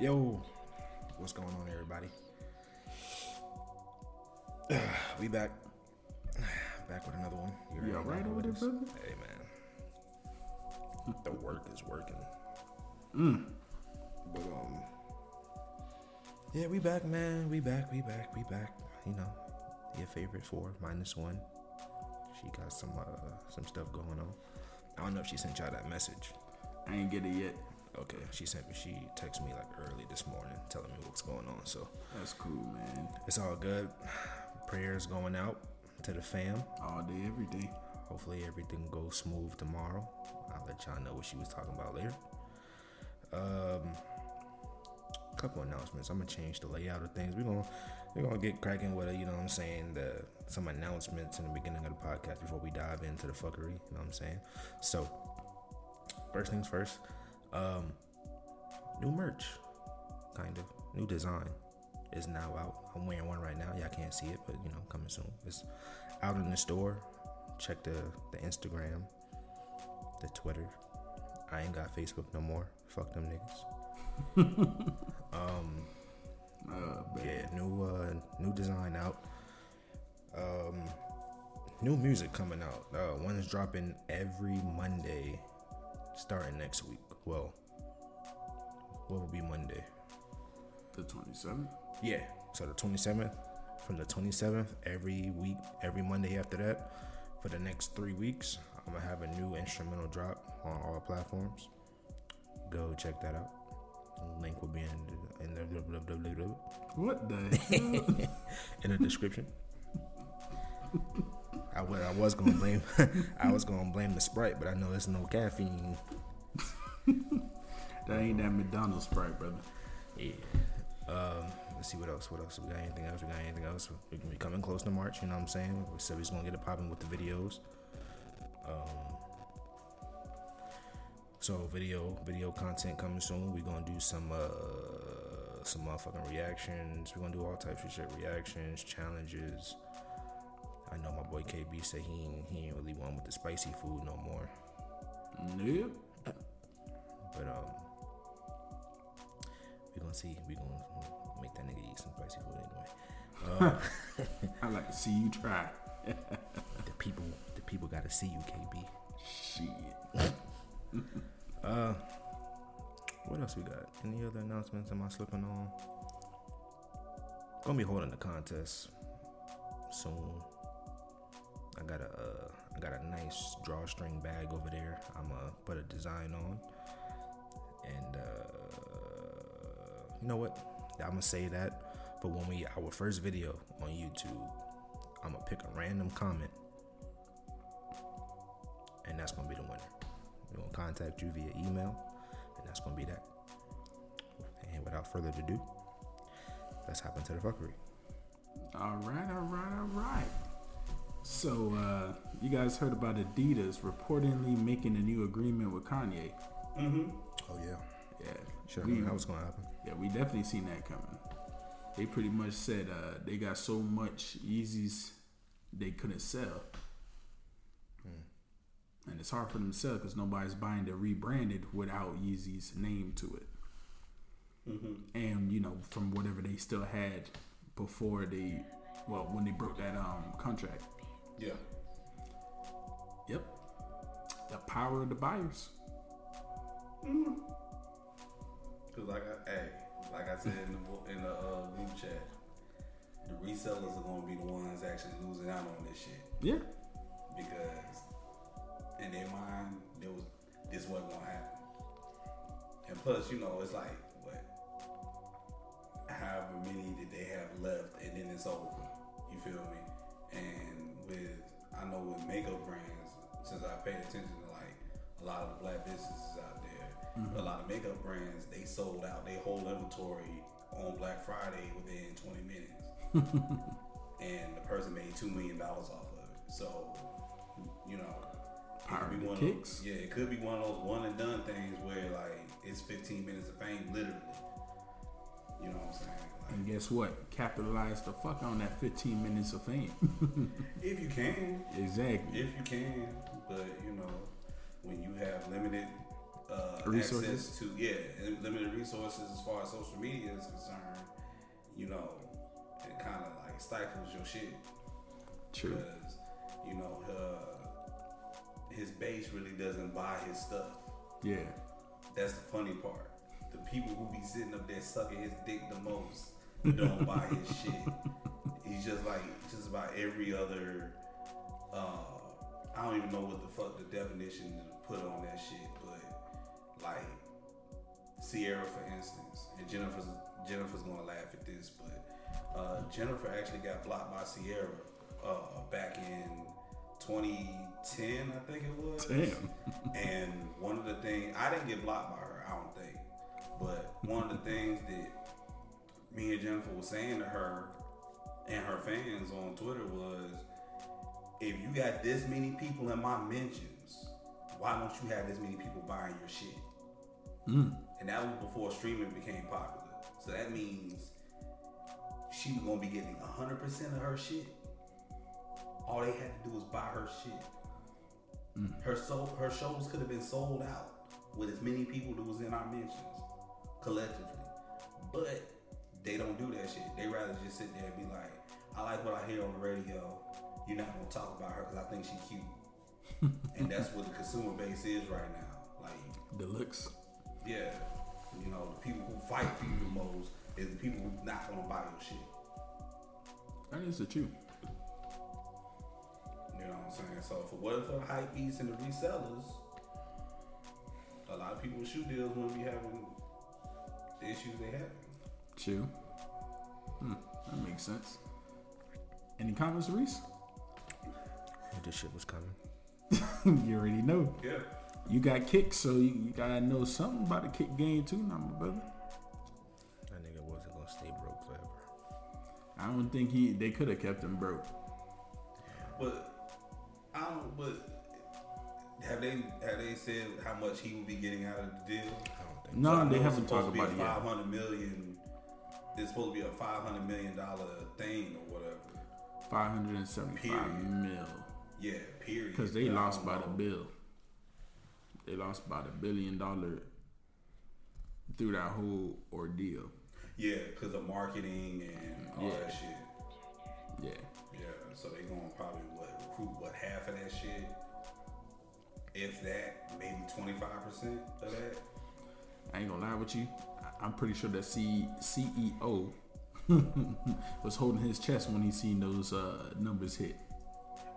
Yo, what's going on, everybody? we back, back with another one. You alright know over there, what it is. brother? Hey, man, the work is working. Mm. But um, yeah, we back, man. We back. We back. We back. You know, your favorite four minus one. She got some uh some stuff going on. I don't know if she sent y'all that message. I ain't get it yet. Okay, she sent me. She texted me like early this morning, telling me what's going on. So That's cool, man. it's all good. Prayers going out to the fam. All day, every day. Hopefully everything goes smooth tomorrow. I'll let y'all know what she was talking about later. Um, couple announcements. I'm gonna change the layout of things. We're gonna we're gonna get cracking with it. You know what I'm saying? The some announcements in the beginning of the podcast before we dive into the fuckery. You know what I'm saying? So first things first. Um, new merch, kind of new design is now out. I'm wearing one right now. Y'all can't see it, but you know, coming soon. It's out in the store. Check the the Instagram, the Twitter. I ain't got Facebook no more. Fuck them niggas. um, Uh, yeah, new uh new design out. Um, new music coming out. Uh, one is dropping every Monday, starting next week. Well, what will be Monday? the 27th. Yeah. So the 27th, from the 27th, every week, every Monday after that, for the next three weeks, I'm gonna have a new instrumental drop on all platforms. Go check that out. Link will be in the, in the, blah, blah, blah, blah, What the in the description. I I was gonna blame I was gonna blame the Sprite, but I know there's no caffeine. That ain't that McDonald's Sprite, brother. Yeah. Um, let's see what else. What else? We got anything else? We got anything else? We're gonna be coming close to March. You know what I'm saying? We said we're gonna get it popping with the videos. Um, so video video content coming soon. We're gonna do some uh some motherfucking reactions. We're gonna do all types of shit. Reactions, challenges. I know my boy KB said he ain't, he ain't really one with the spicy food no more. Nope. But um, we gonna see. We gonna make that nigga eat some spicy food anyway. Uh, I like to see you try. the people, the people gotta see you, KB. Shit. Uh, what else we got? Any other announcements? Am I slipping on? Gonna be holding the contest soon. I got a, uh, I got a nice drawstring bag over there. I'm gonna put a design on, and uh, you know what? I'm gonna say that. But when we our first video on YouTube, I'm gonna pick a random comment, and that's gonna be the winner. We're gonna contact you via email, and that's gonna be that. And without further ado, let's hop into the fuckery. All right, all right, all right. So, uh, you guys heard about Adidas reportedly making a new agreement with Kanye. Mm-hmm. Oh yeah, Yeah, sure. we, That was gonna happen. yeah, we definitely seen that coming. They pretty much said uh, they got so much Yeezys they couldn't sell, and it's hard for them to sell because nobody's buying the rebranded without Yeezy's name to it. And you know, from whatever they still had before they, well, when they broke that um contract. Yeah. Yep. The power of the buyers. Cause like I, hey, like I said in the in the uh, group chat, the resellers are gonna be the ones actually losing out on this shit Yeah. because in their mind there was this wasn't gonna happen. And plus, you know, it's like what, however many that they have left, and then it's over. You feel me? And with I know with makeup brands, since I paid attention to like a lot of the black businesses out there, Mm-hmm. a lot of makeup brands they sold out their whole inventory on Black Friday within 20 minutes, and the person made two million dollars off of it. So, you know. it could be one the of yeah, it could be one of those one and done things where like it's 15 minutes of fame, literally. You know what I'm saying? Like, And guess what? Capitalize the fuck on that 15 minutes of fame. if you can, exactly. if you can, but you know, when you have limited uh, Resources? access to yeah, limited resources as far as social media is concerned, you know, it kind of like stifles your shit True. because you know uh, his base really doesn't buy his stuff. Yeah. That's the funny part. The people who be sitting up there sucking his dick the most don't buy his shit. He's just like just about every other. Uh, I don't even know what the fuck the definition to put on that shit, like Sierra, for instance, and Jennifer's Jennifer's gonna laugh at this, but uh, Jennifer actually got blocked by Sierra uh, back in 2010, I think it was. Damn. And one of the things I didn't get blocked by her, I don't think, but one of the things that me and Jennifer was saying to her and her fans on Twitter was, if you got this many people in my mentions, why don't you have this many people buying your shit? Mm. And that was before streaming became popular. So that means she was gonna be getting 100% of her shit. All they had to do was buy her shit. Mm. Her soul, her shows could have been sold out with as many people that was in our mentions collectively. But they don't do that shit. They rather just sit there and be like, I like what I hear on the radio. You're not gonna talk about her because I think she's cute. and that's what the consumer base is right now. Like, The looks. Yeah, you know, the people who fight for you the most is the people who not gonna buy your shit. That is the truth. You know what I'm saying? So for what for the hype beats and the resellers, a lot of people with shoe deals wouldn't be having the issues they have. True. Hmm. That makes sense. Any comments, Reese? This shit was coming. you already know. Yeah. You got kicked, so you, you gotta know something about the kick game too, now, my brother. That nigga wasn't gonna stay broke forever. I don't think he they could have kept him broke. But I don't but have they have they said how much he would be getting out of the deal? I don't think. No, So they haven't supposed talked to be about it yet. Five hundred million. It's supposed to be a five hundred million dollar thing or whatever. Five hundred and seventy-five mil. Yeah. Period. Because they But lost don't by the bill. They lost about a billion dollar through that whole ordeal. Yeah, because of marketing and all Yeah. that shit. Yeah. Yeah, so they gonna probably what recruit what half of that shit, if that, maybe twenty five percent of that. I ain't gonna lie with you. I'm pretty sure that C- CEO was holding his chest when he seen those uh, numbers hit.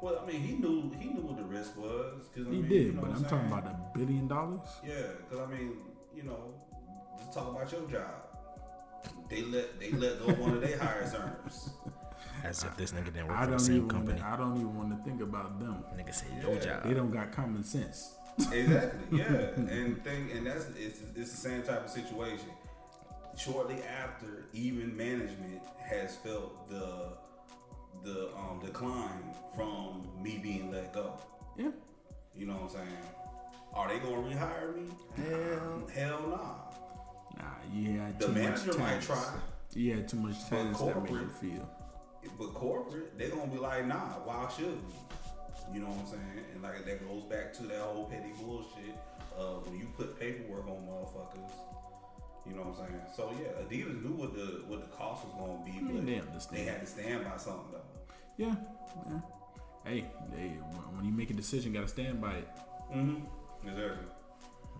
Well, I mean, he knew he knew what the risk was. Cause, I he mean, did, you know but I'm talking about a billion dollars. Yeah, because I mean, you know, just talk about your job. They let they let go one of their highest earners. As if this nigga didn't work I for the don't same even. company. Wanna, I don't even want to think about them. Nigga said no Yeah. job. They don't got common sense. exactly. Yeah, and thing, and that's it's it's the same type of situation. Shortly after, even management has felt the the um, decline from me being let go. Yeah. You know what I'm saying? Are they gonna rehire me? Hell, hell nah. Nah, you had The too manager much might try, You had too much tenants that made you feel. but corporate they gonna be like, nah. Why should we? You know what I'm saying? And like that goes back to that whole petty bullshit. Uh, when you put paperwork on motherfuckers, you know what I'm saying? So yeah, Adidas knew what the what the cost was gonna be, but they they, had to stand by something though. Yeah. yeah. Hey, they, when you make a decision, gotta stand by it. Mm-hmm. Exactly.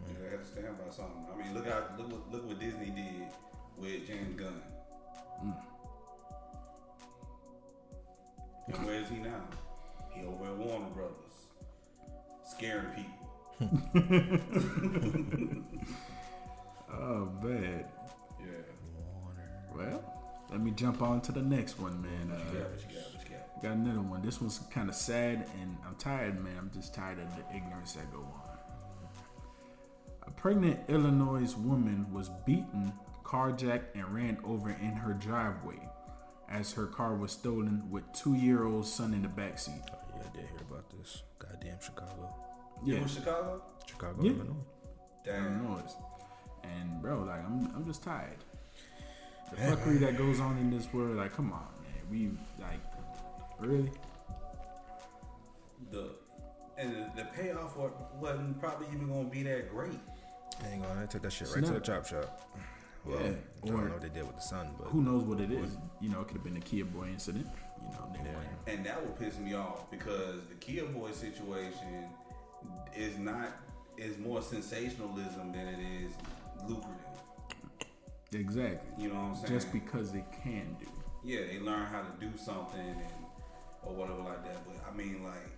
Yeah, they had to stand by something. I mean, look out! Look what look what Disney did with James Gunn. And where is he now? He over at Warner Brothers, scaring people. Oh man. Yeah. Well, let me jump on to the next one, man. Uh, got? Got? got another one. This one's kind of sad, and I'm tired, man. I'm just tired of the ignorance that go on. A pregnant Illinois woman was beaten, carjacked, and ran over in her driveway as her car was stolen with two-year-old son in the backseat. Oh, yeah, I did hear about this. Goddamn Chicago. Yeah, Chicago? Chicago, Yeah. Illinois. Damn. Illinois. And bro, like I'm, I'm just tired. The fuckery that goes on in this world, like, come on, man. We like, really? The and the, the payoff wasn't probably even gonna be that great. Ain't gonna take that shit right to the chop shop. Well, Yeah, I don't know what they did with the son, but Who knows what it is? You know, it could have been a Kia Boy incident. You know, nigga Yeah. went- And that would piss me off because the Kia Boy situation is not is more sensationalism than it is lucrative. Exactly. You know what I'm saying? Just because they can do. yeah, they learn how to do something and or whatever like that. But I mean, like,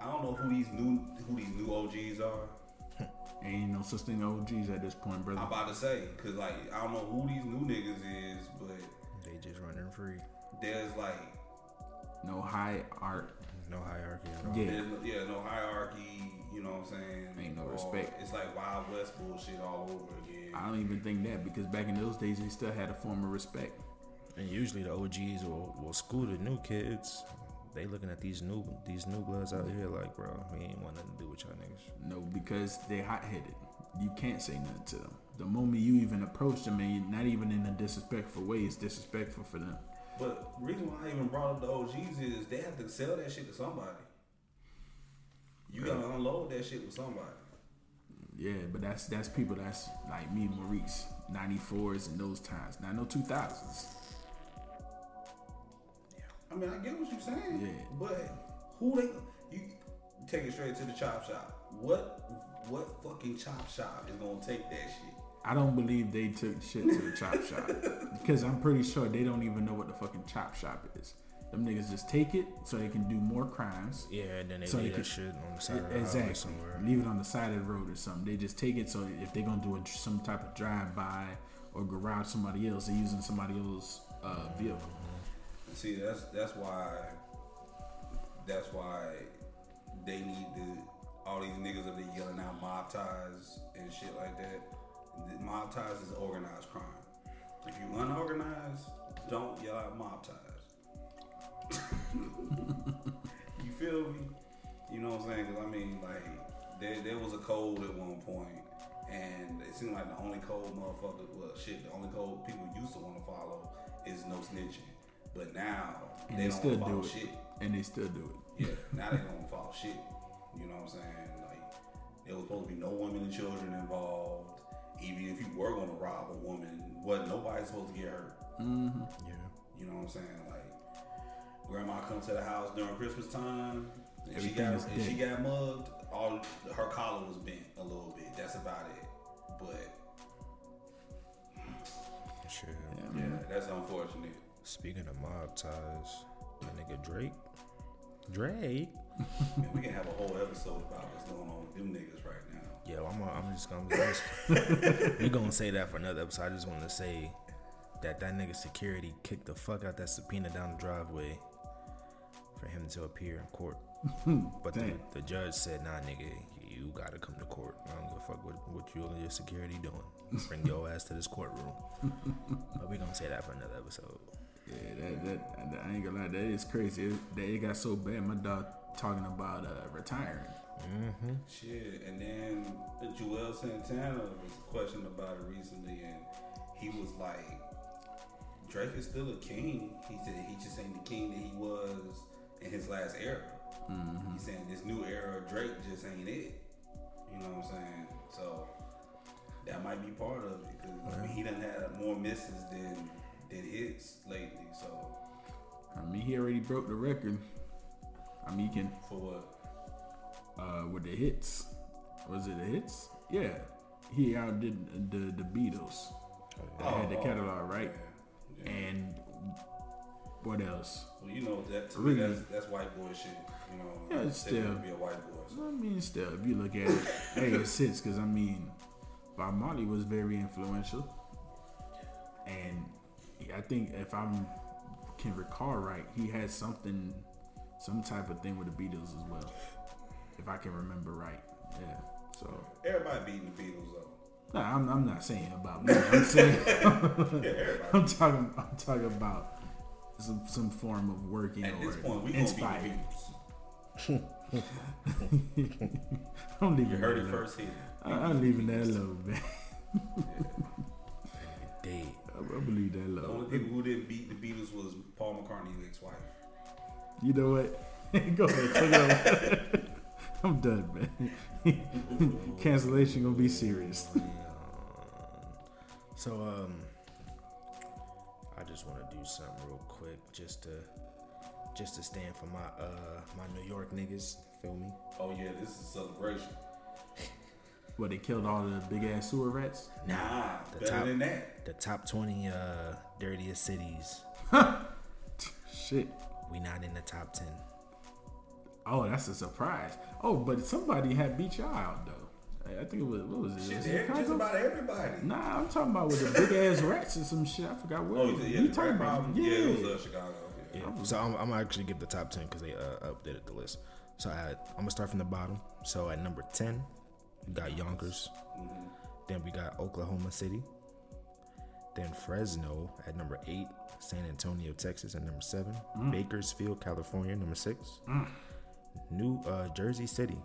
I don't know who these new who these new OGs are. Ain't no such thing OGs at this point, brother. I'm about to say because like I don't know who these new niggas is, but they just running free. there's like No high art. No hierarchy at all. Yeah. no, yeah no hierarchy. You know what I'm saying? Ain't no Or respect. It's like Wild West bullshit all over again. I don't even think that because back in those days they still had a form of respect. And usually the OGs will, will school the new kids. They looking at these new these new bloods out here like, bro, we ain't want nothing to do with y'all niggas. No, because they hot headed. You can't say nothing to them. The moment you even approach them, and not even in a disrespectful way, it's disrespectful for them. But reason why I even brought up the OGs is they have to sell that shit to somebody. You gotta unload that shit with somebody. Yeah, but that's that's people that's like me, Maurice, 94s and those times. Not no 2000s. I mean, I get what you're saying. Yeah. But who they you take it straight to the chop shop? What what fucking chop shop is gonna take that shit? I don't believe they took shit to the chop shop because I'm pretty sure they don't even know what the fucking chop shop is. Them niggas just take it so they can do more crimes. Yeah, and then they So leave they that shit on the side of the exactly. highway somewhere. Leave it on the side of the road or something. They just take it so if they're gonna do a, some type of drive by or garage somebody else, they're using somebody else's uh, vehicle. See, that's that's why that's why they need to all these niggas that they yelling out mob ties and shit like that. The mob ties is organized crime. If you unorganized, don't yell out mob ties. you feel me? You know what I'm saying? Because I mean, like, there, there was a code at one point, and it seemed like the only code motherfucker, well, shit, the only code people used to want to follow is no snitching. But now And they, they, don't still follow do it. shit. And they still do it. Yeah, now they don't follow shit. You know what I'm saying? Like, there was supposed to be no women and children involved. Even if you were gonna rob a woman, what nobody's supposed to get hurt. Mm-hmm. Yeah. You know what I'm saying? Like, grandma come to the house during Christmas time, and she got is and she got mugged. All her collar was bent a little bit. That's about it. But Shit. Yeah, yeah, that's unfortunate. Speaking of mob ties, that nigga Drake. Drake. Man, we can have a whole episode about what's going on with them niggas right now. Yo, I'm, I'm just gonna. we gonna say that for another episode. I just want to say that that nigga security kicked the fuck out that subpoena down the driveway for him to appear in court. But the, the judge said, "Nah, nigga, you gotta come to court. I don't give a fuck what, what you and your security doing. Bring your ass to this courtroom." but we gonna say that for another episode. Yeah, that, that, that I ain't gonna lie, that is crazy. It, that it got so bad. My dog talking about uh, retiring. Mm-hmm. Shit, and then Joel Santana was questioned about it recently, and he was like, Drake is still a king. He said he just ain't the king that he was in his last era. Mm-hmm. He's saying this new era of Drake just ain't it. You know what I'm saying? So that might be part of it because I mean, he done had more misses than than hits lately. So I mean, he already broke the record. I mean, he can for what? uh, with the hits. Was it the hits? Yeah, he outdid the the Beatles. They had the Oh, catalog right, Yeah. and what else? Well, you know that to me Really? that's that's white boy shit. You know, Yeah, it's still- be a white boy. So. I mean, still, if you look at it, hey, it's hits because I mean, Bob Marley was very influential, and I think if I can recall right, he had something, some type of thing with the Beatles as well, if I can remember right. Yeah. So, Everybody beating the Beatles though. no, I'm, I'm not saying about me. I'm saying Yeah. I'm talking I'm talking about some some form of working At or this point, we gonna beat the inspired. Beatles. I'm leaving You heard it alone. first here. I, I'm leaving that alone, man. Dead. I, I believe that The only people who didn't beat the Beatles was Paul McCartney's ex-wife. You know what? Go ahead. It. I'm done, man. Cancellation gonna be serious. So um, I just want to do something real quick, just to just to stand for my uh my New York niggas. Feel me? Oh yeah, this is a celebration. What they killed all the big ass sewer rats? Nah, the better top- than that. The top twenty uh dirtiest cities. Shit. We not in the top ten. Oh, that's a surprise. Oh, but somebody had beat y'all out though. I think it was what was it? Shit, Was it every- just Chicago? about everybody. Nah, I'm talking about with the big ass rats and some shit. I forgot what. Oh, you yeah, you the talking rat about? Yeah. Yeah, it was uh, Chicago. Yeah. Yeah. So I'm, I'm actually give the top ten because they uh, updated the list. So I, I'm gonna start from the bottom. So at number ten, we got Yonkers. Then we got Oklahoma City. Then Fresno at number eight. San Antonio, Texas at number seven. Bakersfield, California, number six. New uh, Jersey City,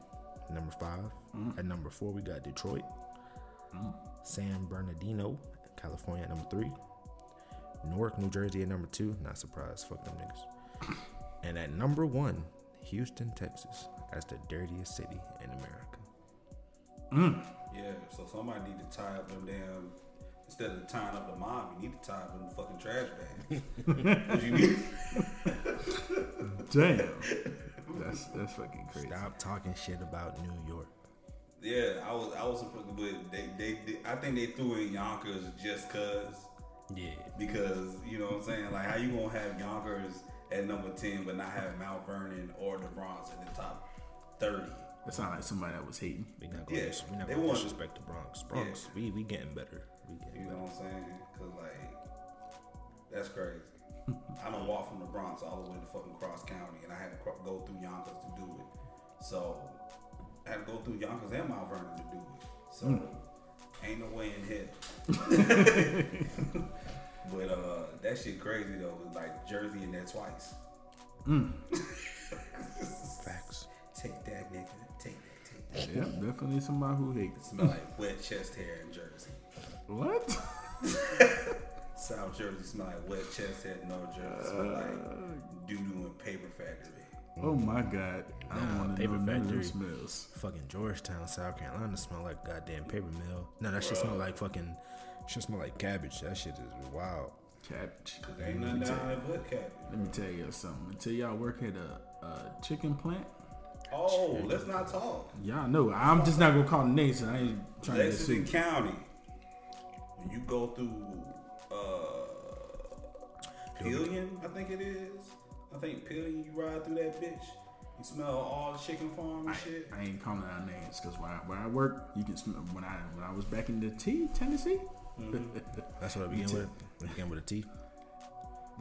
number five. Mm. At number four, we got Detroit. Mm. San Bernardino, California at number three. Newark, New Jersey at number two. Not surprised. Fuck them niggas. And at number one, Houston, Texas, as the dirtiest city in America. Mm. Yeah, so somebody need to tie up them damn. Instead of tying up the mom, you need to tie up them fucking trash bags. 'Cause you need, Damn. That's that's fucking crazy. Stop talking shit about New York. yeah, I was, I was, but they, they, they, I think they threw in Yonkers just cause, Yeah. because you know what I'm saying. Like, how you gonna have Yonkers at number ten, but not have Mount Vernon or the Bronx in the top thirty? That sounds like somebody that was hating. We not gonna, Yeah, dis- we not they gonna want- disrespect the Bronx. Bronx, we we getting better. We getting You better. know what I'm saying? Cause like, that's crazy. I don't walk from the Bronx all the way to fucking Cross County, and I had to cro- go through Yonkers to do it. So I had to go through Yonkers and Mount Vernon to do it. So ain't no way in hell. but uh, that shit crazy though. It's like Jersey in there twice. Mm. Facts. Take that, nigga. Take that. Take that. Yeah, definitely somebody who hates. Smell like wet chest hair in Jersey. What? South Jersey smell like wet chest hair. North Jersey smell like uh. doo doo and paper factory. Oh my god. I don't Nah, want to paper know none of factory. those smells. Fucking Georgetown, South Carolina smell like goddamn paper mill. No, that shit smell like fucking. Shit smell like cabbage. That shit is wild. Cabbage. Ain't nothing down there but cabbage. Let me tell you something. Until y'all work at a, a chicken plant, Oh, let's not talk. y'all know. I'm just not gonna call the names. I ain't trying to get Lexington sued. County. When you go through uh Pelion, I think it is. I think Pelion, you ride through that bitch. You smell all the chicken farm and shit. I ain't calling out names because where I, where I work, you can smell. When I when I was back in the T, Tennessee, That's what I begin with. They begin with a T.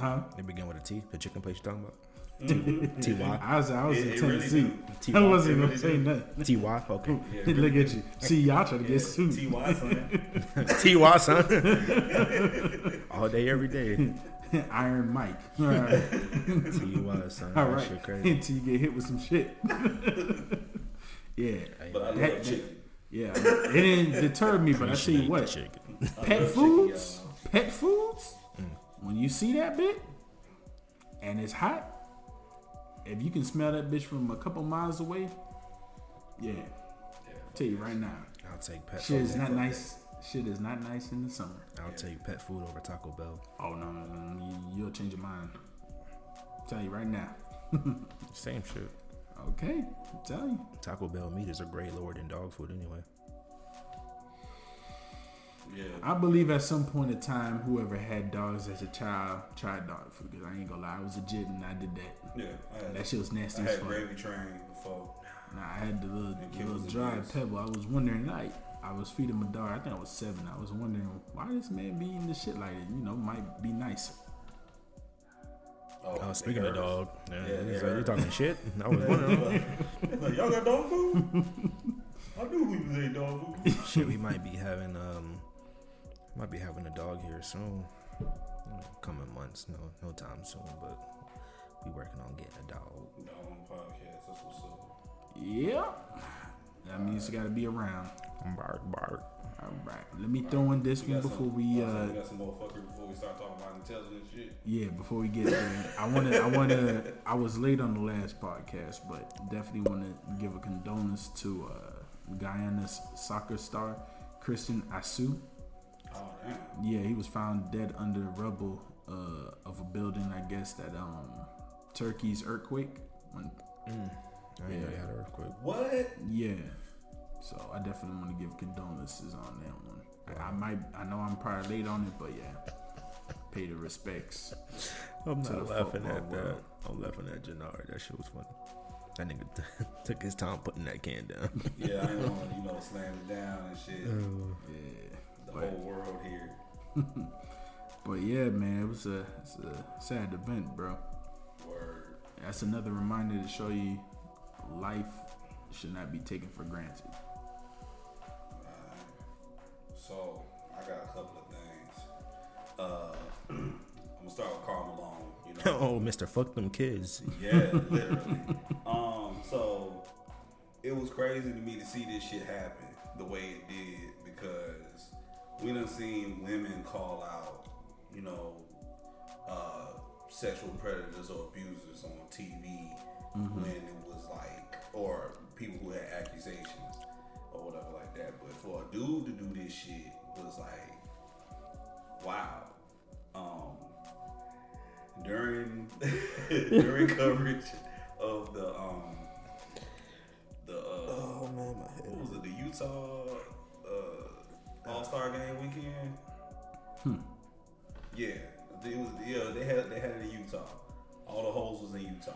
huh? They begin with a T. The chicken place you talking about? Mm-hmm. T Y I was I was It- in it really Tennessee. do. T-Y. I wasn't It gonna really say nothing. T Y. Okay. Yeah, Look at you. See, y'all trying to get sued. Ty son. T Y son. All day, every day. Iron Mike. All right. T Y son. All That shit crazy. Until you get hit with some shit. yeah. But I love That- chicken. Yeah. It didn't deter me, but I tell you what. chicken. Pet foods, Chicken, pet foods. When you see that bit and it's hot, if you can smell that bitch from a couple miles away, yeah. y'all. Tell you right now, I'll take pet shit food. is not nice. Shit is not nice in the summer. I'll take pet food over Taco Bell. Oh no, no, no, no. You, you'll change your mind. I'll tell you right now. Same shit. Okay, I'm telling you. Taco Bell meat is a great lower than dog food anyway. Yeah. I believe at some point in time, whoever had dogs as a child tried dog food. Cause I ain't gonna lie, I was a jit and I did that. Yeah. I had, That shit was nasty I had fuck. gravy train before. Nah, I had the little, And the little and dried pebble. I was wondering, like, I was feeding my dog. I think I was seven. I was wondering why this man be eating this shit like it. You know, might be nice. Oh, they speaking of hurt. dog, yeah, Yeah, he's they like, hurt. you talking shit? I was wondering. Like, y'all got dog food? I knew we was eating dog food. shit, we might be having um, might be having a dog here soon. Coming months, no, no time soon, but we working on getting a dog. Dog on podcast. That's what's up. Yeah. That means you gotta be around. Bark, bark. All right, let me throw in this We one before some, we. uh, we got some more before we start talking about intelligent shit. Yeah, before we get there, I want to. I want to. I was late on the last podcast, but definitely want to give a condolence to uh, Guyana's soccer star Christian Atsu. Oh damn. Yeah, he was found dead under the rubble uh, of a building. I guess that um, Turkey's earthquake. When, Mm. I didn't know you had an earthquake. What? yeah, so I definitely want to give condolences on that one. I, I might. I know I'm probably late on it, but yeah, pay the respects. I'm not laughing football at that. world. I'm laughing at Jannard. That shit was funny. That nigga took his time putting that can down. Yeah, I ain't want to, you know, slam it down and shit. Yeah. the but- whole world here. But yeah, man, it was a, it's a sad event, bro. Word. That's another reminder to show you life should not be taken for granted. So I got a couple of things. Uh, I'm gonna start with Karl Malone. You know, oh, Mister, fuck them kids. yeah, literally. um, so it was crazy to me to see this shit happen the way it did because we done seen women call out, you know, sexual predators or abusers on TV when it was like, or people who had accusations or whatever like that. But for a dude to do this shit was like, wow. Um, during during coverage of the um the uh, Oh man, my head. what was it the Utah uh, All Star Game weekend? Hmm. Yeah, it was. Yeah, they had they had it in Utah. All the holes was in Utah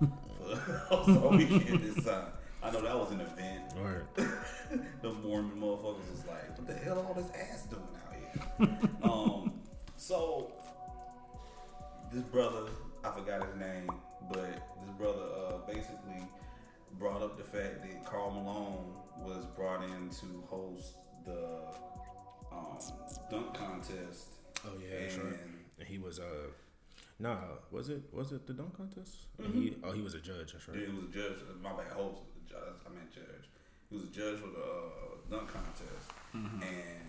for All Star weekend this time. I know that was an event. Word. the Mormon motherfuckers was like, what the hell all this ass doing out here? um, so this brother, I forgot his name, but this brother uh, basically brought up the fact that Karl Malone was brought in to host the um, dunk contest. Oh yeah, that's right. And And he was uh, nah, was it was it the dunk contest? And He oh he was a judge. That's right. He was a judge. My bad, host. Judge, I meant judge. He was a judge for the uh, dunk contest, and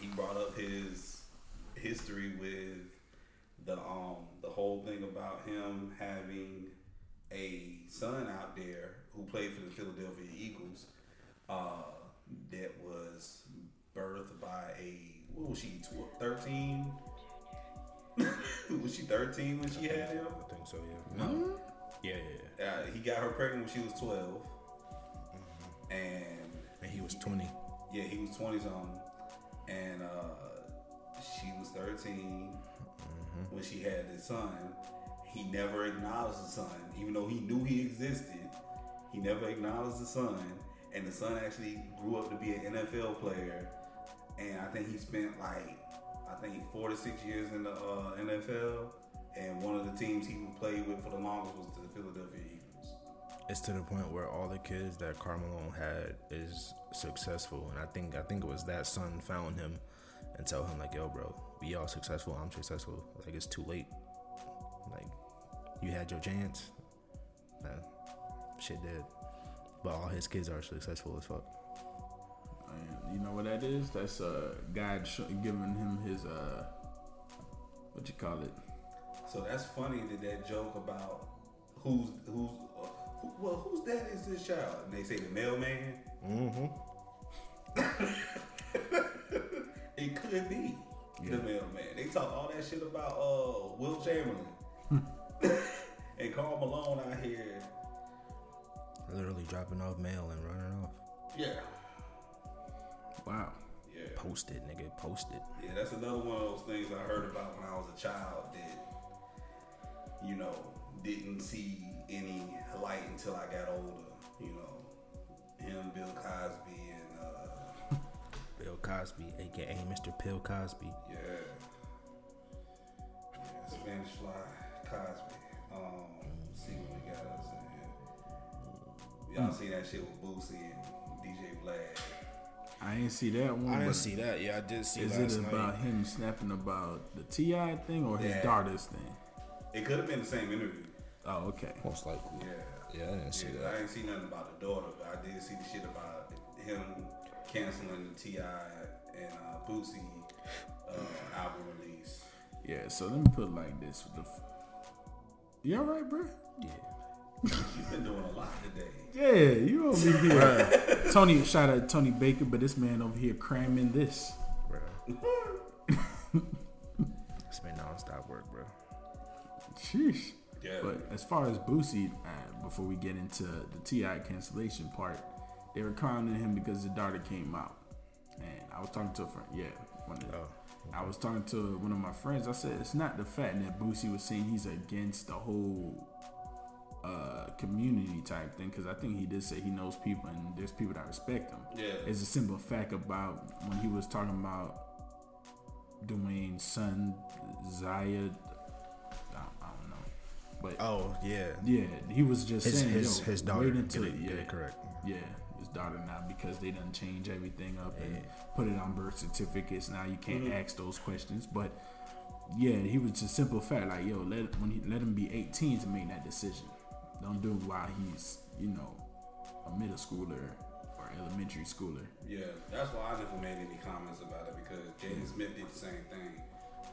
he brought up his history with the um the whole thing about him having a son out there who played for the Philadelphia Eagles, uh, that was birthed by a what was she tw- thirteen? was she thirteen when she had him? I think so. Yeah. No. Yeah, yeah, yeah. Uh, he got her pregnant when she was 12 and And he was twenty. yeah he was 20 something and uh, she was 13 when she had his son he never acknowledged the son even though he knew he existed he never acknowledged the son and the son actually grew up to be an nfl player and i think he spent like i think four to six years in the uh, nfl and one of the teams he played with for the longest was the philadelphia eagles It's to the point where all the kids that Carmelo had is successful, and I think I think it was that son found him and tell him like, "Yo, bro, we all successful. I'm successful. Like it's too late. Like you had your chance. Nah, shit dead. But all his kids are successful as fuck. And you know what that is? That's uh, God sh- giving him his uh, what you call it? So that's funny that that joke about who's who's uh, who, well whose dad is this child? And they say the mailman. Mm-hmm. It could be Yeah. the mailman. They talk all that shit about uh Wilt Chamberlain and Karl Malone out here. Literally dropping off mail and running off. Yeah, Wow. yeah, Post it, nigga. Post it. yeah. That's another one of those things I heard about when I was a child that you know didn't see any light until I got older. You know, him, Bill Cosby, and. uh Bill Cosby, aka Mr. Bill Cosby. Yeah. Yeah, Spanish Fly, Cosby. Um, let's see what we got us in here. Y'all see that shit with Boosie and DJ Vlad. I didn't see that one. I didn't see that. Yeah, I did see Is last it night. about him snapping about the T.I. thing or his Yeah. daughter's thing? It could have been the same interview. Oh, okay. Most likely. Yeah. Yeah, I didn't see that. I didn't see nothing about the daughter, but I did see the shit about him canceling the T.I. and uh, Boosie uh, album release. Yeah, so let me put it like this: the f- you all right, bro? Yeah. You've been doing a lot today. Yeah, you over here. Tony, shout out Tony Baker, but this man over here cramming this. Bro. it's been nonstop work, bro. Sheesh. Yeah. But as far as Boosie, uh, before we get into the T.I. cancellation part, they were clowning him because the daughter came out, and I was talking to a friend. Yeah, one of the, Oh. I was talking to one of my friends. I said it's not the fact that Boosie was saying he's against the whole uh, community type thing, because I think he did say he knows people and there's people that respect him. Yeah. It's a simple fact about when he was talking about Dwyane's son Zaya. I, I don't know, but Oh yeah. yeah, he was just His saying his his daughter. wait Get until it, yeah, get it correct. yeah, his daughter now because they done change everything up and put it on birth certificates. Now you can't ask those questions, but yeah, he was just simple fact like yo, let when he let him be 18 to make that decision. Don't do while he's you know a middle schooler or elementary schooler. Yeah, that's why I never made any comments about it because Jaden hmm. Smith did the same thing.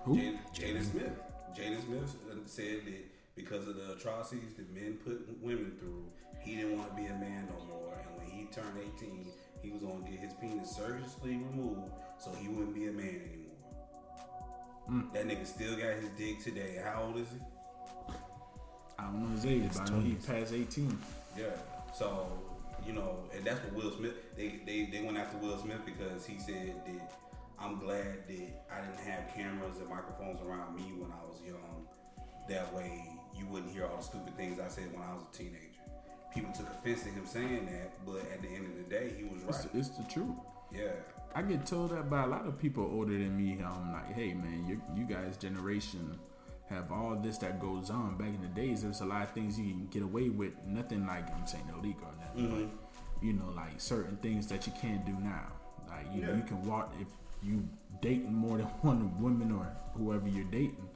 Who? Jaden, Jaden Smith. Jaden Smith uh, said that because of the atrocities that men put women through, he didn't want to be a man no more. And when he turned 18, he was going to get his penis surgically removed so he wouldn't be a man anymore. Hmm. That nigga still got his dick today. How old is he? I don't know his age, but I know he passed 18. Yeah. So, you know, and that's what Will Smith they, they, they went after Will Smith because he said that I'm glad that I didn't have cameras and microphones around me when I was young. That way you wouldn't hear all the stupid things I said when I was a teenager. People took offense to him saying that, but at the end of the day, he was It's, right. it's the truth. Yeah. I get told that by a lot of people older than me. I'm like, hey man, you you guys generation have all this that goes on. Back in the days, there's a lot of things you can get away with. Nothing like I'm saying illegal or nothing, but mm-hmm. you know, like certain things that you can't do now. Like you, Yeah. you can walk if you dating more than one woman or whoever you're dating.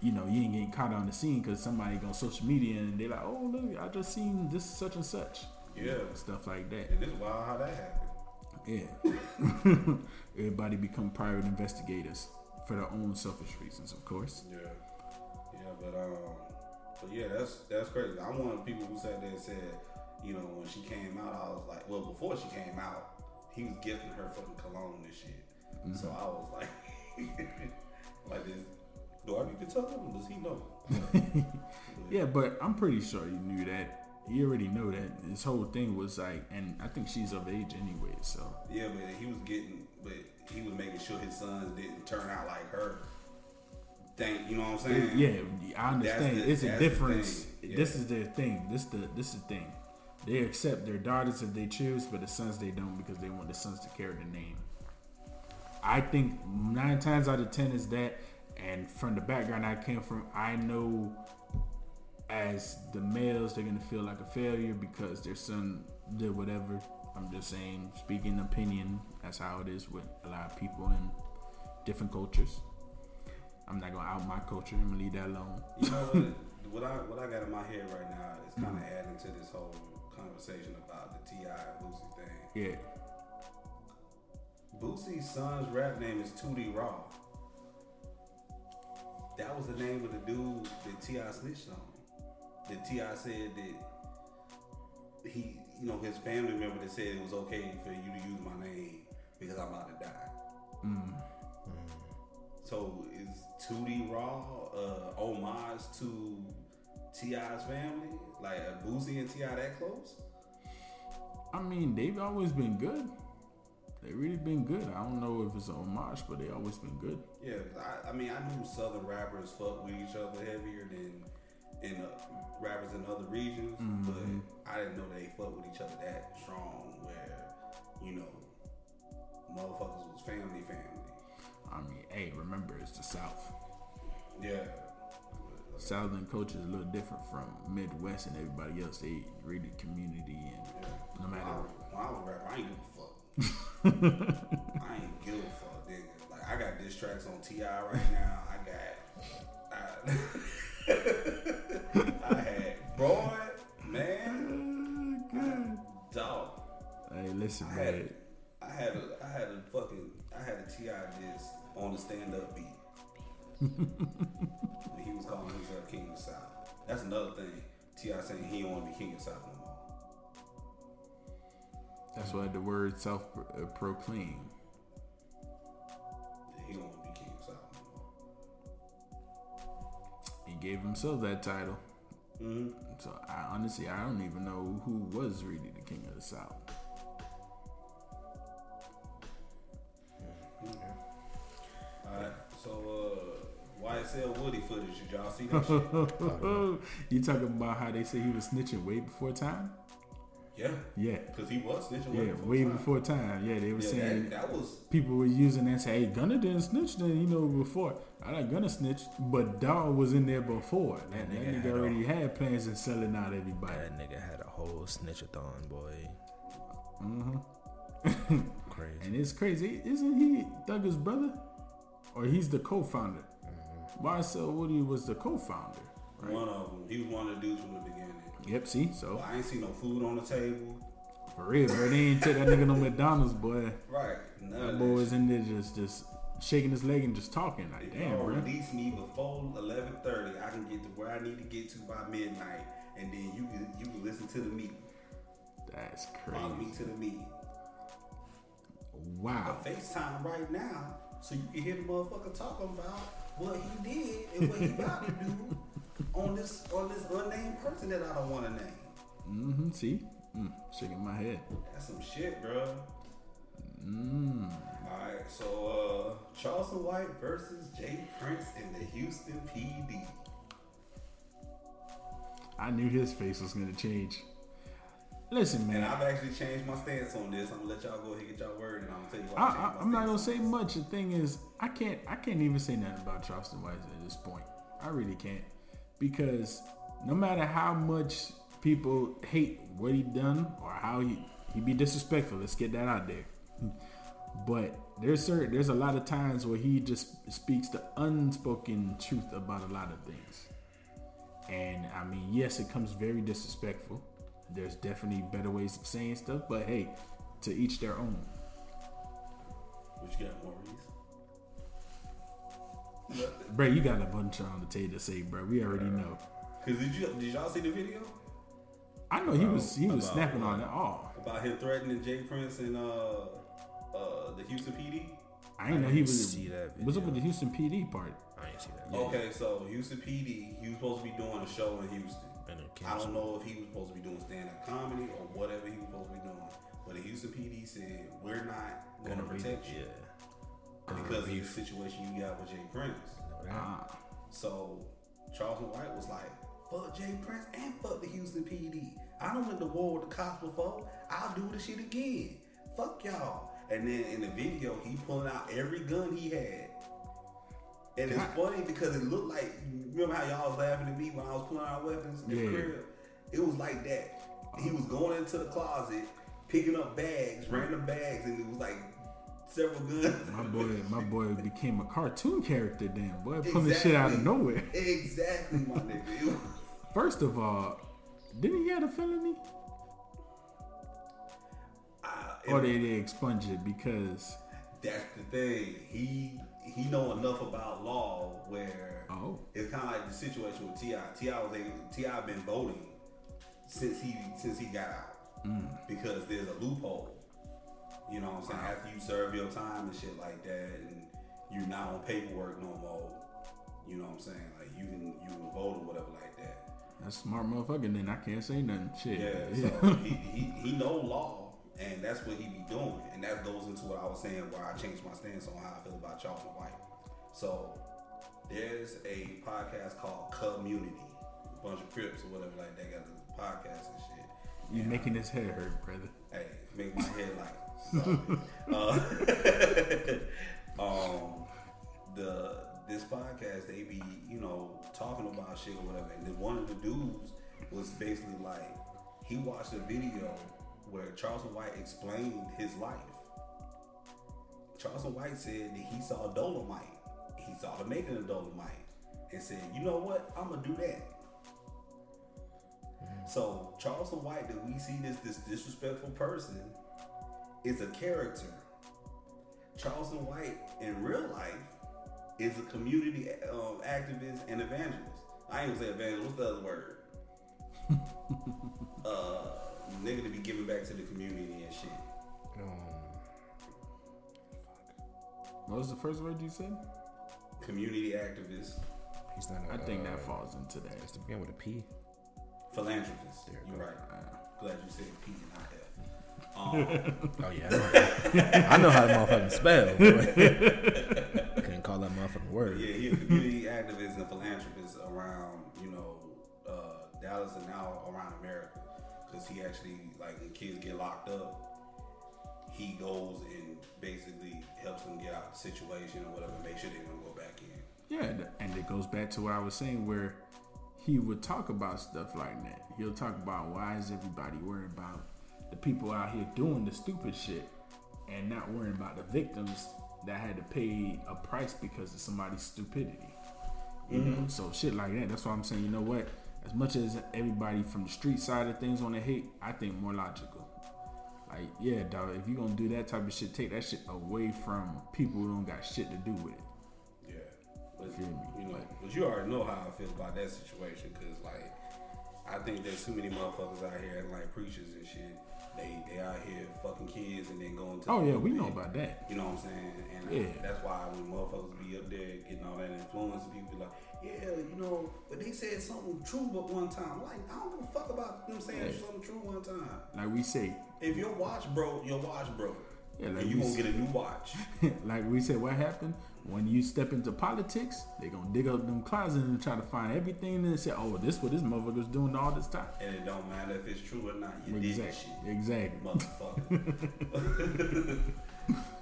You know, you ain't getting caught on the scene because somebody go on social media and they're like, oh look, I just seen this such and such. Yeah. Stuff like that. And it's wild how that happened. Yeah. Everybody become private investigators for their own selfish reasons, of course. Yeah, yeah, but um, but yeah, that's that's crazy. I'm one of the people who sat there and said, you know, when she came out, I was like, well, before she came out, he was gifting her fucking cologne and shit. So I was like, like this. Do I need to tell him? Does he know? Yeah, but I'm pretty sure you knew that. He already knew that this whole thing was like, and I think she's of age anyway, so Yeah, but he was getting, but he was making sure his sons didn't turn out like her. Think, you know what I'm saying? yeah, I understand. the- it's a difference. yeah. This is their thing. This the this is the thing. They accept their daughters if they choose, but the sons they don't because they want the sons to carry the name. I think nine times out of ten is that, and from the background I came from, I know as the males they're gonna feel like a failure because their son did whatever. I'm just saying, speaking opinion, that's how it is with a lot of people in different cultures. I'm not gonna out my culture. I'm gonna leave that alone. You know what? what I what I got in my head right now is kind of mm-hmm. adding to this whole conversation about the T.I. and Boosie thing. Yeah. Boosie's son's rap name is Tootie Raw. That was the name of the dude that T.I. snitched on. That T.I. said that he, you know, his family member that said it was okay for you to use my name because I'm about to die. Mm. So is Tootie Raw uh, homage to T.I.'s family? Like uh, Boosie and T.I. that close? I mean, they've always been good. They really been good. I don't know if it's a homage, but they always been good. Yeah, I, I mean, I knew Southern rappers fuck with each other heavier than in uh, rappers in other regions, but I didn't know they fuck with each other that strong. Where you know, motherfuckers was family, family. I mean, hey, remember it's the South. Yeah, Southern culture is a little different from Midwest and everybody else. They really community and no when I, matter. when I was rapper, I ain't give a fuck. I ain't give a fuck, nigga. Like I got diss tracks on T.I. right now. I got. I, I had boy, man, oh, dog. Hey, listen, I man. I had a, I had a fucking, I had a T.I. diss on the stand up beat. he was calling himself King of the South. That's another thing. T.I. saying he don't want to be King of the South no more. That's why the word self uh, proclaim. He don't want to be King of South no more. He gave himself that title. Mm-hmm. So I honestly I don't even know who was really the king of the south. Alright, so uh, YSL Woody footage, did y'all see that shit? you talking about how they say he was snitching way before time? Yeah, Yeah. because he was snitching Yeah, way before. way time. before time. Yeah, they were Yeah, saying that, that was people were using that and say, hey, Gunna didn't snitch then, you know, before. I like Gunna snitch, but Dog was in there before. That, that nigga nigga had a- already had plans in selling out everybody. That nigga had a whole snitchathon, boy. Mm-hmm. Crazy. And it's crazy. Isn't he Thugger's brother? Or he's the co-founder. Mm-hmm. YSL Woody was the co-founder. Right? one of them. He was one of the dudes from the beginning. Yep, see? So, But I ain't see no food on the table. for real, bro. They ain't take that nigga no McDonald's, boy. Right. None That boy that was in there just, just shaking his leg and just talking. Like, If damn, y'all bro. release me before eleven thirty, I can get to where I need to get to by midnight, and then you can you can listen to the meeting. That's crazy. Follow me to the meeting. Wow. I FaceTime right now, so you can hear the motherfucker talking about what he did and what he about to do on this on this unnamed person that I don't want to name. Mm-hmm. See? Mm, shaking my head. That's some shit, bro. Mm. All right, so uh, Charleston White versus Jay Prince in the Houston PD. I knew his face was gonna change. Listen, man. And I've actually changed my stance on this. I'm gonna let y'all go ahead and get y'all word, and I'm gonna tell you why. I, I, I'm not gonna say much. The thing is, I can't. I can't even say nothing about Charleston White at this point. I really can't, because no matter how much people hate what he done or how he he be disrespectful, let's get that out there. But there's certain there's a lot of times where he just speaks the unspoken truth about a lot of things. And I mean, yes, it comes very disrespectful. There's definitely better ways of saying stuff, but hey, to each their own. What you got, Maurice? Bro, you got a bunch on the table to say, bro. We already know. Cause did you did y'all see the video I know he was he was About snapping what? on it all. about him threatening J-Prince and uh uh the Houston PD? I didn't know he didn't was. see that What's up with the. Houston PD part? I ain't see that. Okay, so Houston PD, he was supposed to be doing a show in Houston. And it I don't know if he was supposed to be doing stand up comedy or whatever he was supposed to be doing. But the Houston PD said, We're not gonna Gonna be- protect you Yeah. because of the situation you got with Jay Prince. Know? Ah, So Charleston White was like, fuck Jay Prince and fuck the Houston PD. I done went to war with the cops before. I'll do the shit again. Fuck y'all. And then in the video, he pulling out every gun he had. And it's funny because it looked like, remember how y'all was laughing at me when I was pulling out weapons in Yeah. the crib? It was like that. He was going into the closet, picking up bags, random bags, and it was like several guns. my boy, my boy became a cartoon character. Then boy, pulling shit out of nowhere. Exactly, my nigga. First of all, didn't he have a felony, I- or did they expunge it because? That's the thing. He he know enough about law where Oh, it's kind of like the situation with T.I. T.I was able, T.I been voting since he since he got out Mm. because there's a loophole. You know what I'm saying? After you serve your time and shit like that, and you're not on paperwork no more. You know what I'm saying? Like you can you can vote or whatever like that. that's smart motherfucker. Then I can't say nothing. Shit. Yeah, so he, he, he know law, and that's what he be doing, and that goes into what I was saying, where I changed my stance on how I feel about Charleston White. So there's a podcast called Community, a bunch of Crips or whatever like that got the podcast and shit. you And, making his head hurt, brother. hey, make my head like uh, um the this podcast they be you know talking about shit or whatever and then one of the dudes was basically like he watched a video where Charleston White explained his life Charleston White said that he saw Dolomite he saw the making of Dolomite and said you know what I'm gonna do that so Charleston White that we see this this disrespectful person is a character. Charleston White in real life is a community um, activist and evangelist. I ain't gonna say evangelist. What's the other word? uh, nigga to be giving back to the community and shit. Um, What was the first word you said? Community activist, he's not. a, I think that uh, falls into that. It's to begin with a P. philanthropist. There you You're go. right. Glad you said P and not F. Um, Oh yeah, I know, how to motherfucking spell. boy. Couldn't call that motherfucking word. Yeah, he a community activist and philanthropist around, you know, uh, Dallas and now around America. Because he actually, like, when kids get locked up, he goes and basically helps them get out of the situation or whatever, make sure they don't go back in. Yeah, and it goes back to what I was saying, where he would talk about stuff like that. He'll talk about why is everybody worried about the people out here doing the stupid shit and not worrying about the victims that had to pay a price because of somebody's stupidity. You know, mm-hmm. so shit like that. That's why I'm saying, you know what? As much as everybody from the street side of things want to hate, I think more logical. Like, yeah, dog. If you gonna do that type of shit, take that shit away from people who don't got shit to do with it. Yeah. But, Feel me? you know, but you already know how I feel about that situation because, like, I think there's too many motherfuckers out here like preachers and shit. They they out here fucking kids and then going to. Oh yeah, we know about that. You know what I'm saying? And Yeah. that's why when motherfuckers be up there getting all that influence, and people be like, yeah, you know, but they said something true but one time. Like, I don't give a fuck about them saying Yeah. something true one time. Like we say, If your watch broke, your watch broke. Yeah, like and you gonna get a new watch. like we said, what happened when you step into politics? They gonna dig up them closets and try to find everything and say, "Oh, this what this motherfucker's doing all this time." and it don't matter if it's true or not. You did Exactly. shit. Exactly. Motherfucker.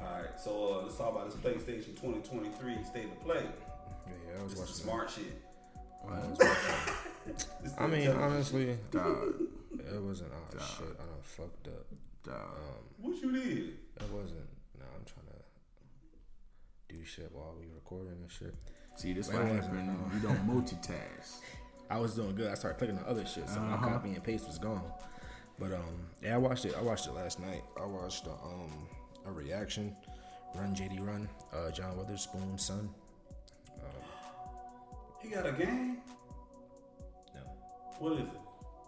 Alright, so uh, let's talk about this PlayStation 2023 State of Play. Yeah, yeah, I was watching. smart shit. I, watching. I mean, honestly, Dog, it wasn't. Oh shit, I done fucked up. dog. Um, What you did? it wasn't. No, I'm trying to do shit while we recording and shit. See, this Wait, what it happened. no. You don't multitask. I was doing good. I started clicking on other shit, so my Uh-huh. copy and paste was gone. But um, yeah, I watched it. I watched it last night. I watched uh, um a reaction, Run JD Run, uh, John Witherspoon's son. He got a game? No, What is it?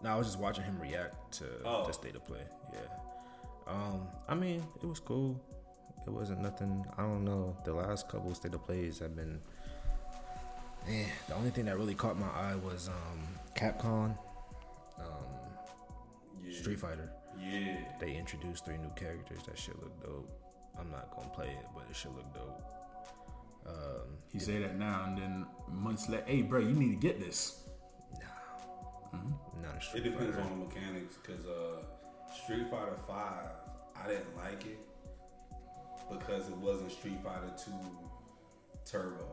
no, I was just watching him react to Oh. the state of play. Yeah. Um, I mean, it was cool. It wasn't nothing. I don't know. The last couple state of plays have been. Man, the only thing that really caught my eye was um, Capcom, um, Yeah. Street Fighter. Yeah. They introduced three new characters. That shit look dope. I'm not gonna play it, but it should look dope. Um, He say that now, and then months later, hey, bro, you need to get this. No. Not a Street It depends Fighter. on the mechanics because uh, Street Fighter 5, I didn't like it because it wasn't Street Fighter 2 Turbo,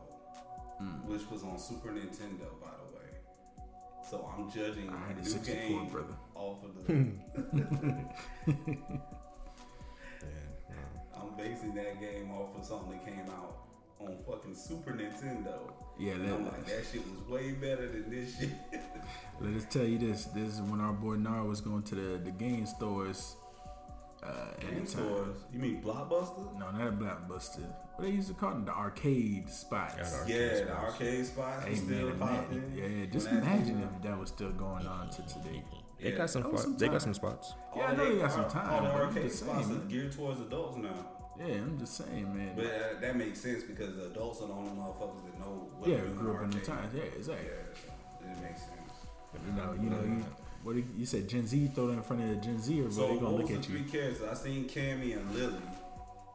which was on Super Nintendo, by the way. So I'm judging I had a new 64, game brother. off of the. Yeah, no. I'm basing that game off of something that came out on fucking Super Nintendo. Yeah, And I'm like, that shit was way better than this shit. let us tell you this. This is when our boy Nar was going to the, the game stores. Uh, Game stores. You mean Blockbuster? No, not a blockbuster. What they used to call it, the arcade spots. Yeah, the arcade Yeah, the spots. arcade spots Hey, still man, popping. imagine, yeah, just When imagine came if that was still going on to today. They Yeah. got some spots. some They got some spots. Yeah, I know they got some time, All the arcade spots are geared towards adults now. Yeah, I'm just saying, man. But uh, that makes sense because the adults are the only motherfuckers that know what yeah, to grew up in the arcade. times. Yeah, Yeah, exactly. so it makes sense. You know, you know, you what did- you said Gen Z throw that in front of the Gen Z, or So they what gonna look the at you. three characters? I seen Cammy and Lily,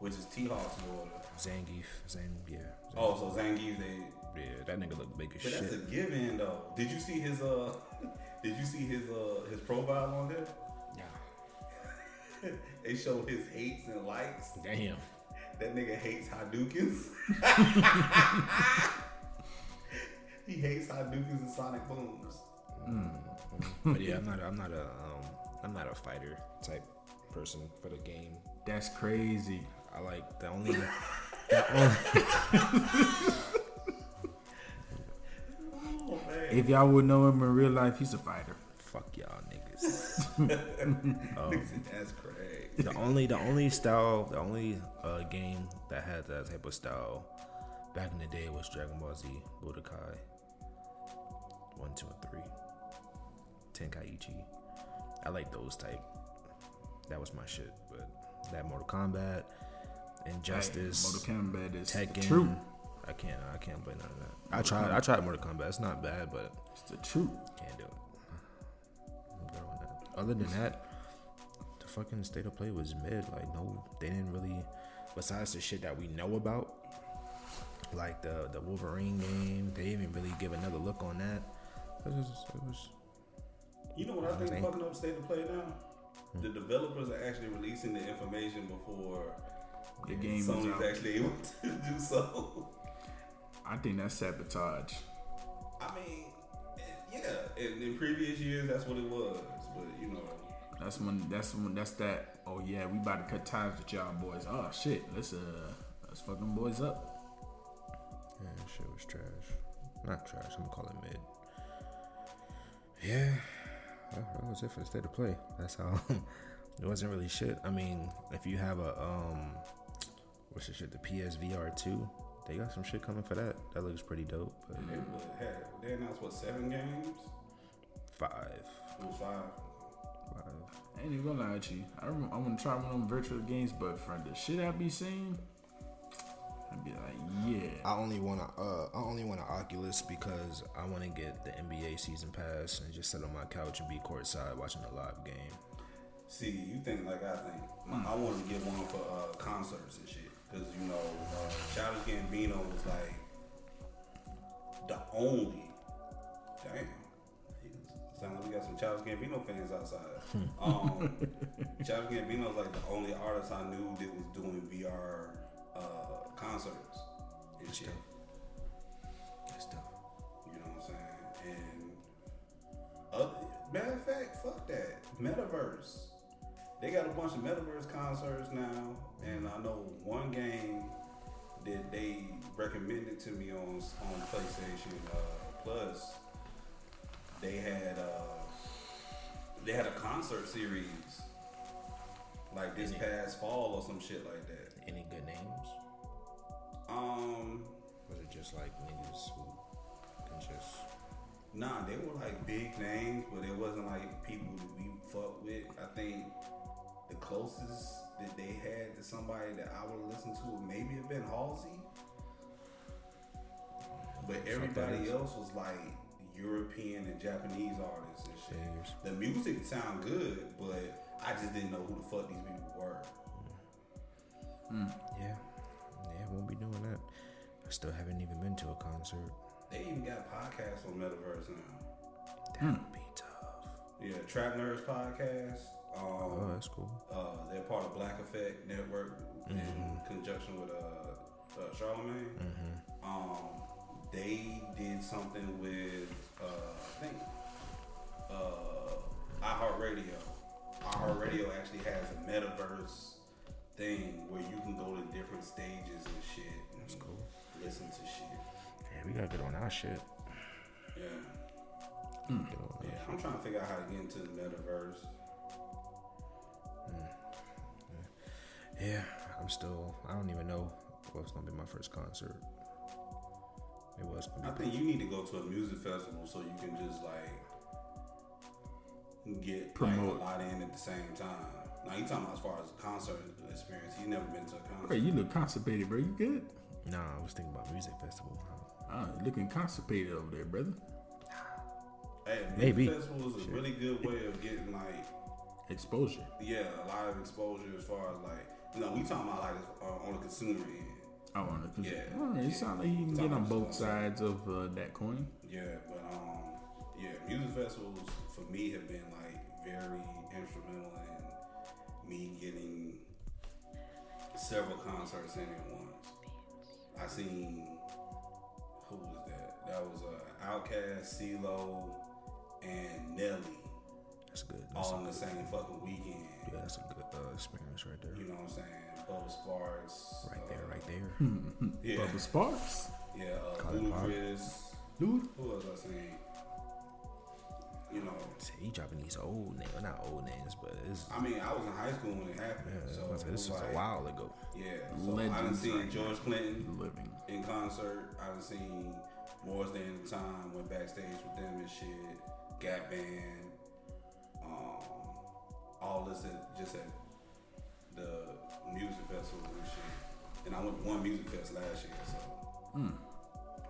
which is T Hawk's daughter. Zangief, Zang, yeah. Oh, so Zangief, they. yeah, that nigga look big as shit. But that's a given though. Did you see his uh? Did you see his uh his profile on there? Yeah. They show his hates and likes. Damn. That nigga hates Hadoukens. he hates Hadoukens and Sonic Booms. But yeah, I'm not. I'm not a. Um, I'm not a fighter type person for the game. That's crazy. I like the only. the only Oh man. If y'all would know him in real life, he's a fighter. Fuck y'all niggas. Nigga said, That's crazy. the only the only style the only uh, game that had that type of style Back in the day, was Dragon Ball Z, Budokai, one, two, and three, Tenkaichi. I like those type. That was my shit. But that Mortal Kombat, Injustice, Hey, Mortal Kombat is Tekken. truth. I can't. I can't play none of that. I tried. I tried Mortal Kombat. It's not bad, but It's the truth. can't do it. Other than that, the fucking state of play was mid. Like no, they didn't really. Besides the shit that we know about, like the the Wolverine game, they didn't really give another look on that. It was. It was You know what I think Thank- fucking up state of play now? Hmm. The developers are actually releasing the information before The game is Sony's actually able to do so. I think that's sabotage. I mean, yeah, in, in previous years that's what it was, but you know, That's when. That's when. That's that. Oh yeah, we about to cut ties with y'all boys. Oh shit, let's uh, let's fuck them boys up. yeah, shit was trash. Not trash. I'm gonna call it mid. Yeah, that, that was it for the state of play. That's how. it wasn't really shit. I mean, if you have a um, what's the shit? The PSVR two. They got some shit coming for that. That looks pretty dope. But they, would have, they announced what seven games? Five, It was five. five. I ain't even gonna lie to you. I, rem- I want to try one of them virtual games, but for the shit I be seeing, I'd be like, yeah. I only want to. Uh, I only want an Oculus because I want to get the NBA season pass and just sit on my couch and be courtside watching a live game. See, you think like I think. I want to get one for uh, concerts and shit. Because, you know, uh, Childish Gambino was like the only. Damn. Sound like we got some Childish Gambino fans outside. um, Childish Gambino was like the only artist I knew that was doing VR uh, concerts and shit. That's dope. You know what I'm saying? And other, matter of fact, fuck that. Metaverse. They got a bunch of metaverse concerts now, and I know one game that they recommended to me on on PlayStation uh, Plus. They had uh, they had a concert series like this past fall or some shit like that. Any good names? Um, Was it just like niggas who can just? Nah, they were like big names, but it wasn't like people that we fuck with. I think the closest that they had to somebody that I would listen to would maybe have been Halsey. But everybody else was like European and Japanese artists and shit. Figures. The music sound good, but I just didn't know who the fuck these people were. Yeah, yeah, won't be doing that. I still haven't even been to a concert. They even got podcasts on Metaverse now. That would be tough. Yeah, Trap Nerds podcast. Um, Oh, that's cool. Uh, they're part of Black Effect Network in conjunction with uh, uh, Charlemagne. Um, they did something with uh, I think uh, iHeartRadio. iHeartRadio actually has a metaverse thing where you can go to different stages and shit. And That's cool. Listen to shit. Yeah, we gotta get on our shit. Yeah. Our Yeah. I'm trying to figure out how to get into the metaverse. Yeah, I'm still. I don't even know what's gonna be my first concert. It was I think you need to go to a music festival so you can just like get Promote. like, a lot in at the same time. Now you talking about as far as a concert experience? He's never been to a concert. Bro, you look constipated, bro. You good? Nah, I was thinking about music festival. Ah, you looking constipated over there, brother. Hey, Maybe. festival is a really good way of getting like Exposure. yeah a lot of exposure as far as like you know we talking about like uh, on the consumer end. I want to. Yeah. All right, you sound like you can get on both sides of uh, that coin. Yeah, but yeah, music festivals for me have been like very instrumental in me getting several concerts in at once. I seen who was that? That was uh, Outkast, CeeLo, and Nelly That's good. That's all a in the good, same fucking weekend. yeah, that's a good uh, experience right there. You know what I'm saying? Bubba Sparxxx. Right there, uh, right there. Yeah, Bubba Sparxxx. yeah. Uh, Call. Ludacris. Dude. Who else I seen? You know. He dropping these old names, not old names, but it's. I mean, I was in high school when it happened, Yeah, so I was like, this was was a while ago. Yeah, so I done Legends seen right George Clinton living. in concert. I done seen Morris Day in the Time, went backstage with them and shit. Gap Band, um, all this at just at the music festival and shit. And I went to one music fest last year, so Mm.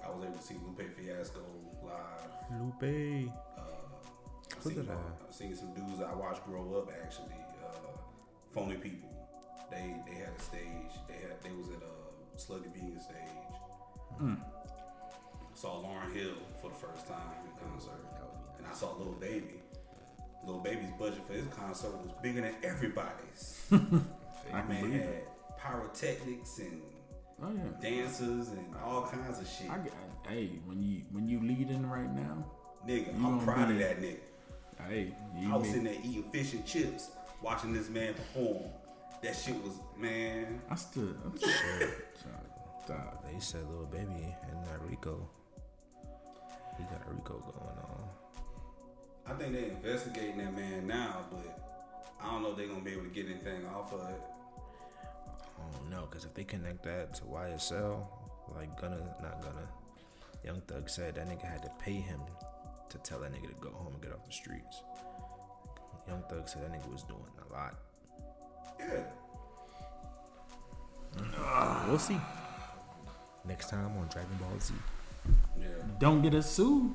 I was able to see Lupe Fiasco live. Lupe. Uh, Who seen, did I- I seen some dudes I watched grow up actually. Uh, Phony People. They they had a stage. They had they was at a Slutty Vegan stage. Mm. Saw Lauryn Hill for the first time in concert, and I saw Lil Baby. Lil Baby's budget for his concert was bigger than everybody's. I man had it. pyrotechnics and Oh yeah. dancers and all kinds of shit. I got, hey, when you when you leading right now, Nigga, You I'm proud be- of that nigga. Hey, you I was make- sitting there eating fish and chips, watching this man perform. That shit was, man. I stood. I'm sorry. Stop. They said Lil Baby and that RICO. He got a RICO going on. I think they investigating that man now, but I don't know if they're gonna be able to get anything off of it. I don't know, cause if they connect that to YSL, like Gunna, not gonna. Young Thug said that nigga had to pay him to tell that nigga to go home and get off the streets. Young Thug said that nigga was doing a lot. Yeah. We'll see. Next time on Dragon Ball Z. Yeah. Don't get us sued.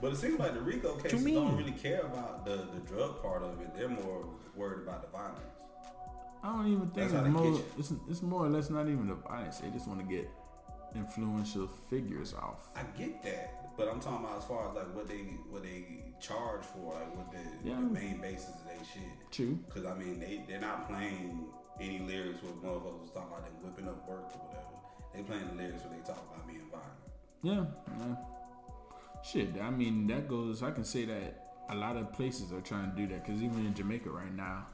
But it seems like the RICO you cases mean? don't really care about the, the drug part of it. They're more worried about the violence. I don't even think it's more. It's, it's more or less not even the violence. They just want to get influential figures off. I get that, but I'm talking about as far as like what they what they charge for, like what the, Yeah. the main basis of they shit. True. Because I mean, they they're not playing any lyrics where motherfuckers was talking about them whipping up work or whatever. They playing the lyrics where they talk about being violent. Yeah. Yeah. Shit. I mean, that goes. I can say that a lot of places are trying to do that because even in Jamaica right now,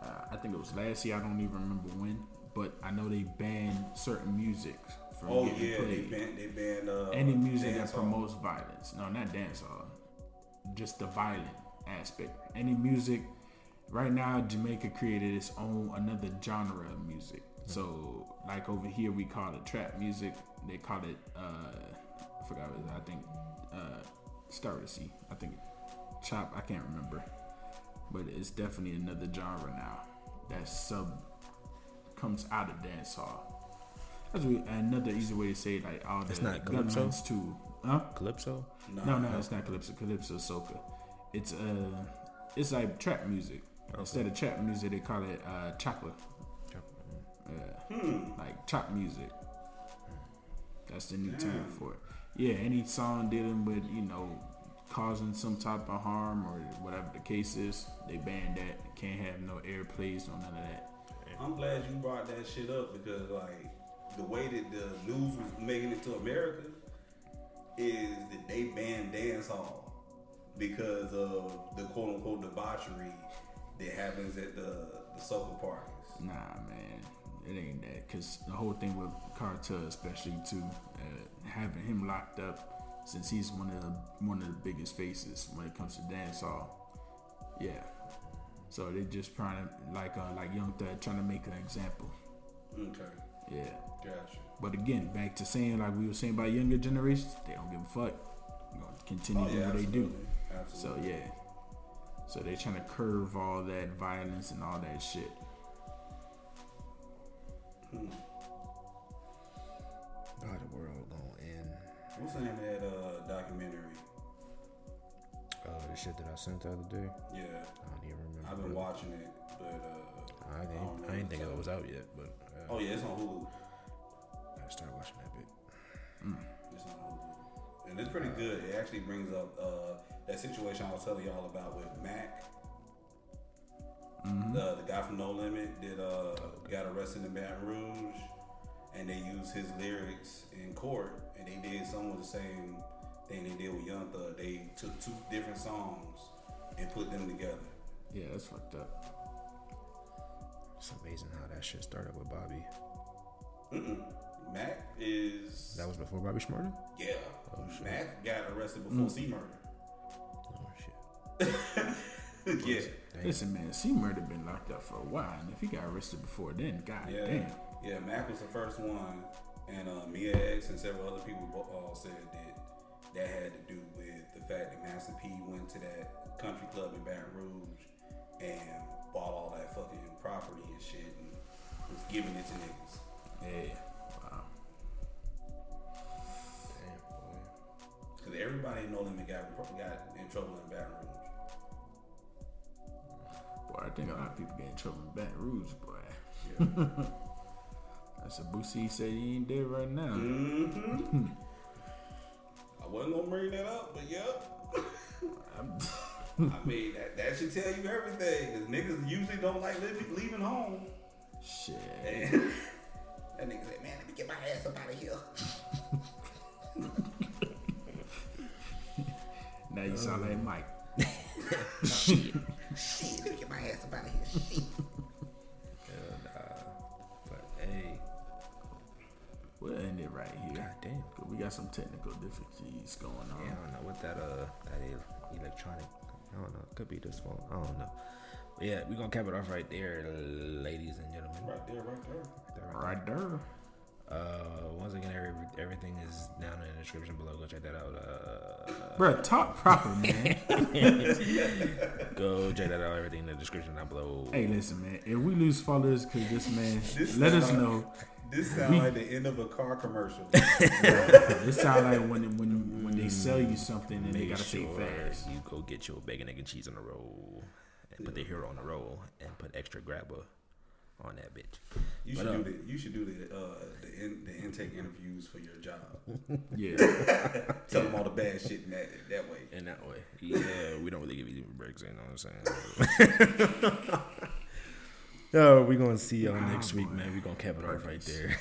uh, I think it was last year. I don't even remember when, but I know they banned certain music from Oh getting yeah, they played. banned they banned uh, Any music that dancehall. promotes violence. No, not dancehall. Just the violent aspect. Any music. Right now, Jamaica created its own another genre of music. So, like over here, we call it trap music. They call it. Uh, I forgot what it is. I think. Uh, start with C. I think. Chop. I can't remember. But it's definitely another genre now. That sub comes out of dancehall. That's we, another easy way to say it, like all the It's not Calypso? governments too. Huh? Calypso? No, no, no, it's not calypso. Calypso is soca. It's uh, it's like trap music. Instead of trap music, they call it uh, chopper. Uh, Like chop music. That's the new term for it. Yeah, any song dealing with you know causing some type of harm or whatever the case is, they ban that. Can't have no airplays, no none of that. I'm glad you brought that shit up because like the way that the news was making it to America is that they banned dance hall because of the quote unquote debauchery that happens at the the soca parties. Nah, man, it ain't that. Cause the whole thing with Kartel, especially too, uh, having him locked up since he's one of the one of the biggest faces when it comes to dancehall. Yeah. So they're just trying to like uh, like Young Thug trying to make an example. Okay, Yeah. Gotcha. But again, back to saying like we were saying about younger generations, they don't give a fuck. They're gonna continue Oh, doing yeah, what they do. absolutely. So yeah. So they're trying to curve all that violence and all that shit. Hmm. How the world gonna end? What's the name of that uh, documentary? Uh, the shit that I sent the other day. Yeah, I don't even remember. I've been watching it, but uh, I I didn't. know I didn't think it was out yet, but uh, oh yeah, it's on Hulu. And it's pretty good. It actually brings up uh, that situation I was telling y'all about with Mac. The, the guy from No Limit did uh, got arrested in Baton Rouge, and they used his lyrics in court, and they did some of the same thing they did with Young Thug. They took two different songs and put them together. Yeah, that's fucked up. It's amazing how that shit started with Bobby. Mm-mm. Mac is That was before Bobby Shmurda. yeah. Oh, shit. Mac got arrested before C-Murder. Oh shit. yeah. Listen, man, C-Murder been locked up for a while, and if he got arrested before then, god Yeah, damn. yeah. Mac was the first one, and uh, Mia X and several other people all said that that had to do with the fact that Master P went to that country club in Baton Rouge and bought all that fucking property and shit and was giving it to niggas. Yeah. Cause everybody in No Limit got got in trouble in Baton Rouge. Boy, I think a lot of people get in trouble in Baton Rouge, boy. Yeah. That's a Boosie said he ain't dead right now. mm-hmm. I wasn't gonna bring that up, but yep. I'm- mean, that, that should tell you everything. Cause niggas usually don't like leaving, leaving home. Shit. And that nigga said, man, let me get my ass up out of here. Now you sound like Mike. Shit, let me get my ass up out of here. Shit. Hell nah. But hey, We'll end it right here. god damn. 'Cause we got some technical difficulties going on. Yeah, I don't know what that uh that is electronic. I don't know. Could be this phone. I don't know. But yeah, we're gonna cap it off right there, ladies and gentlemen. Right there, right there. Right there, Uh, once again, every, everything is down in the description below. Go check that out. Uh, Bruh, talk proper, man. go check that out. Everything in the description down below. hey, listen, man. If we lose followers because this man, This let us sound- know. This sounds like the end of a car commercial. This sound like when when when they sell you something and they gotta sure say fast. you go get your bacon, egg, and cheese on the roll, and put the hero on the roll, and put extra grabber on that bitch. You But, should uh, do the you should do the uh, the, in, the intake interviews for your job. Yeah. Tell them all the bad shit in that that way. In that way, yeah, we don't really give you breaks. You know what I'm saying? Oh, we're gonna see y'all next week, man. We're gonna cap it off right there.